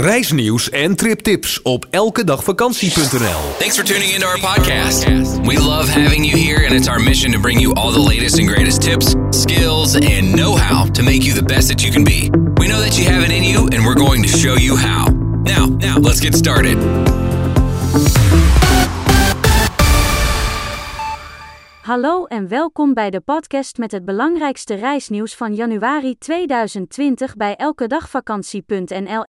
Reisnieuws en triptips op elkedagvakantie.nl. Thanks for tuning into our podcast. We love having you here, and it's our mission to bring you all the latest and greatest tips, skills, and know how to make you the best that you can be. We know that you have it in you, and we're going to show you how. Now, now, let's get started. Hallo en welkom bij de podcast met het belangrijkste reisnieuws van januari 2020 bij elkedagvakantie.nl.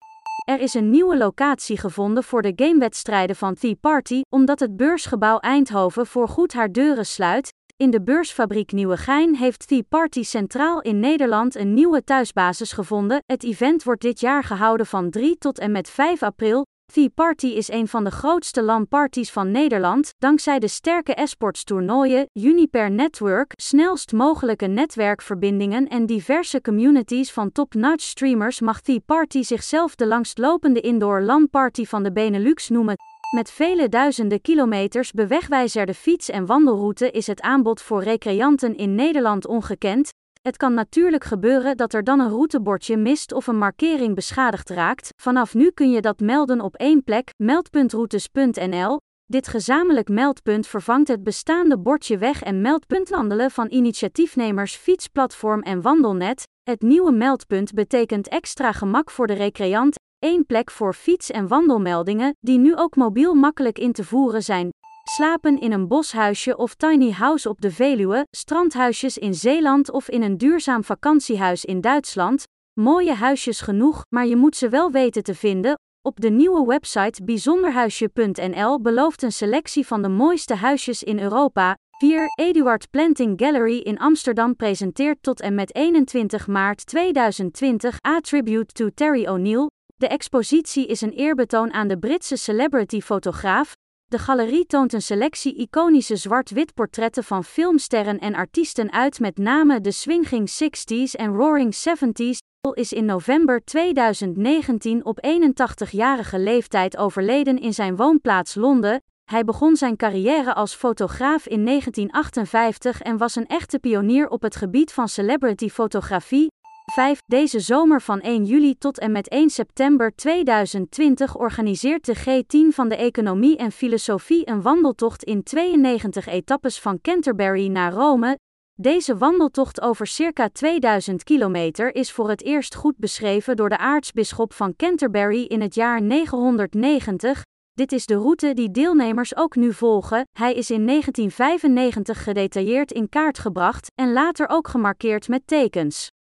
Er is een nieuwe locatie gevonden voor de gamewedstrijden van Thea Party, omdat het beursgebouw Eindhoven voorgoed haar deuren sluit. In de beursfabriek Nieuwegein heeft Thea Party Centraal in Nederland een nieuwe thuisbasis gevonden. Het event wordt dit jaar gehouden van 3 tot en met 5 april. Thea Party is een van de grootste LAN-parties van Nederland. Dankzij de sterke esports toernooien, Uniper Network, snelst mogelijke netwerkverbindingen en diverse communities van top-notch streamers mag Thea Party zichzelf de langstlopende indoor LAN-party van de Benelux noemen. Met vele duizenden kilometers bewegwijzerde fiets- en wandelroute is het aanbod voor recreanten in Nederland ongekend. Het kan natuurlijk gebeuren dat er dan een routebordje mist of een markering beschadigd raakt. Vanaf nu kun je dat melden op één plek, meldpuntroutes.nl. Dit gezamenlijk meldpunt vervangt het bestaande bordje weg en meldpunt wandelen van initiatiefnemers Fietsplatform en Wandelnet. Het nieuwe meldpunt betekent extra gemak voor de recreant, één plek voor fiets- en wandelmeldingen, die nu ook mobiel makkelijk in te voeren zijn. Slapen in een boshuisje of tiny house op de Veluwe, strandhuisjes in Zeeland of in een duurzaam vakantiehuis in Duitsland. Mooie huisjes genoeg, maar je moet ze wel weten te vinden. Op de nieuwe website bijzonderhuisje.nl belooft een selectie van de mooiste huisjes in Europa. 4. Eduard Planting Gallery in Amsterdam presenteert tot en met 21 maart 2020 A Tribute to Terry O'Neill. De expositie is een eerbetoon aan de Britse celebrity-fotograaf, de galerie toont een selectie iconische zwart-wit portretten van filmsterren en artiesten uit met name de swinging 60s en roaring 70s. is in november 2019 op 81-jarige leeftijd overleden in zijn woonplaats Londen. Hij begon zijn carrière als fotograaf in 1958 en was een echte pionier op het gebied van celebrity fotografie. 5. Deze zomer van 1 juli tot en met 1 september 2020 organiseert de G10 van de Economie en Filosofie een wandeltocht in 92 etappes van Canterbury naar Rome. Deze wandeltocht over circa 2000 kilometer is voor het eerst goed beschreven door de aartsbisschop van Canterbury in het jaar 990. Dit is de route die deelnemers ook nu volgen. Hij is in 1995 gedetailleerd in kaart gebracht en later ook gemarkeerd met tekens.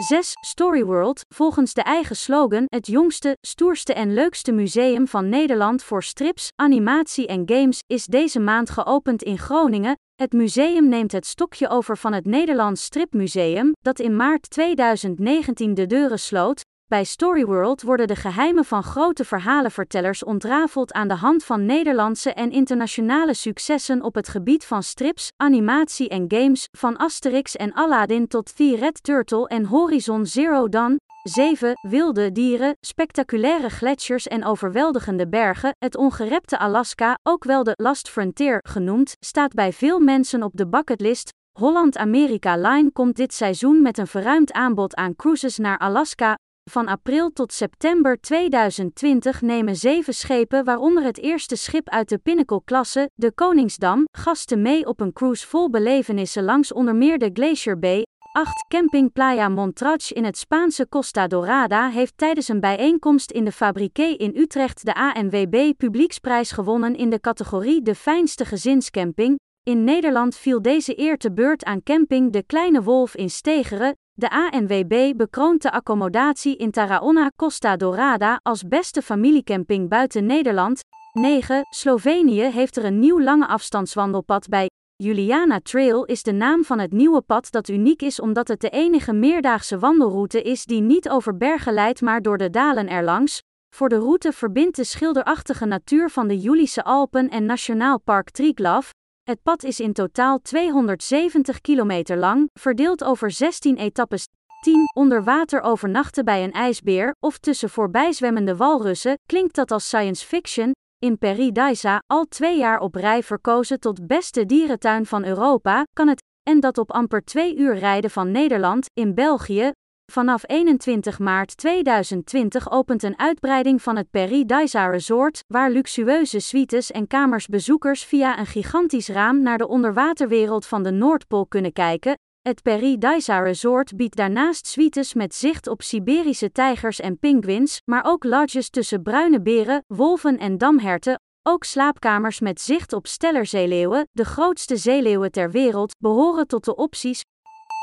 6. Storyworld, volgens de eigen slogan, het jongste, stoerste en leukste museum van Nederland voor strips, animatie en games, is deze maand geopend in Groningen. Het museum neemt het stokje over van het Nederlands Stripmuseum, dat in maart 2019 de deuren sloot. Bij Storyworld worden de geheimen van grote verhalenvertellers ontrafeld aan de hand van Nederlandse en internationale successen op het gebied van strips, animatie en games, van Asterix en Aladdin tot The Red Turtle en Horizon Zero Dawn. 7. Wilde dieren, spectaculaire gletsjers en overweldigende bergen. Het ongerepte Alaska, ook wel de Last Frontier genoemd, staat bij veel mensen op de bucketlist. Holland America Line komt dit seizoen met een verruimd aanbod aan cruises naar Alaska. Van april tot september 2020 nemen zeven schepen, waaronder het eerste schip uit de Pinnacle-klasse, de Koningsdam, gasten mee op een cruise vol belevenissen langs onder meer de Glacier Bay. 8. Camping Playa Montrach in het Spaanse Costa Dorada heeft tijdens een bijeenkomst in de Fabriqué in Utrecht de ANWB Publieksprijs gewonnen in de categorie De Fijnste Gezinscamping. In Nederland viel deze eer te beurt aan camping De Kleine Wolf in Stegeren. De ANWB bekroont de accommodatie in Taraona Costa Dorada als beste familiecamping buiten Nederland. 9. Slovenië heeft er een nieuw lange afstandswandelpad bij. Juliana Trail is de naam van het nieuwe pad dat uniek is omdat het de enige meerdaagse wandelroute is die niet over bergen leidt maar door de dalen erlangs. Voor de route verbindt de schilderachtige natuur van de Julische Alpen en Nationaal Park Triglav. Het pad is in totaal 270 kilometer lang, verdeeld over 16 etappes. 10. Onder water overnachten bij een ijsbeer of tussen voorbijzwemmende walrussen klinkt dat als science fiction. In Paradisa, al twee jaar op rij verkozen tot beste dierentuin van Europa, kan het, en dat op amper twee uur rijden van Nederland, in België. Vanaf 21 maart 2020 opent een uitbreiding van het Paradisa Resort, waar luxueuze suites en kamers bezoekers via een gigantisch raam naar de onderwaterwereld van de Noordpool kunnen kijken. Het Paradisa Resort biedt daarnaast suites met zicht op Siberische tijgers en pinguïns, maar ook lodges tussen bruine beren, wolven en damherten, ook slaapkamers met zicht op stellerzeeleeuwen, de grootste zeeleeuwen ter wereld, behoren tot de opties.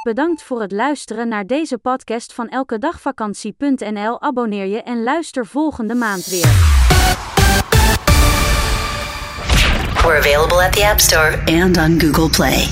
Bedankt voor het luisteren naar deze podcast van elkedagvakantie.nl. Abonneer je en luister volgende maand weer. We're available at the App Store and on Google Play.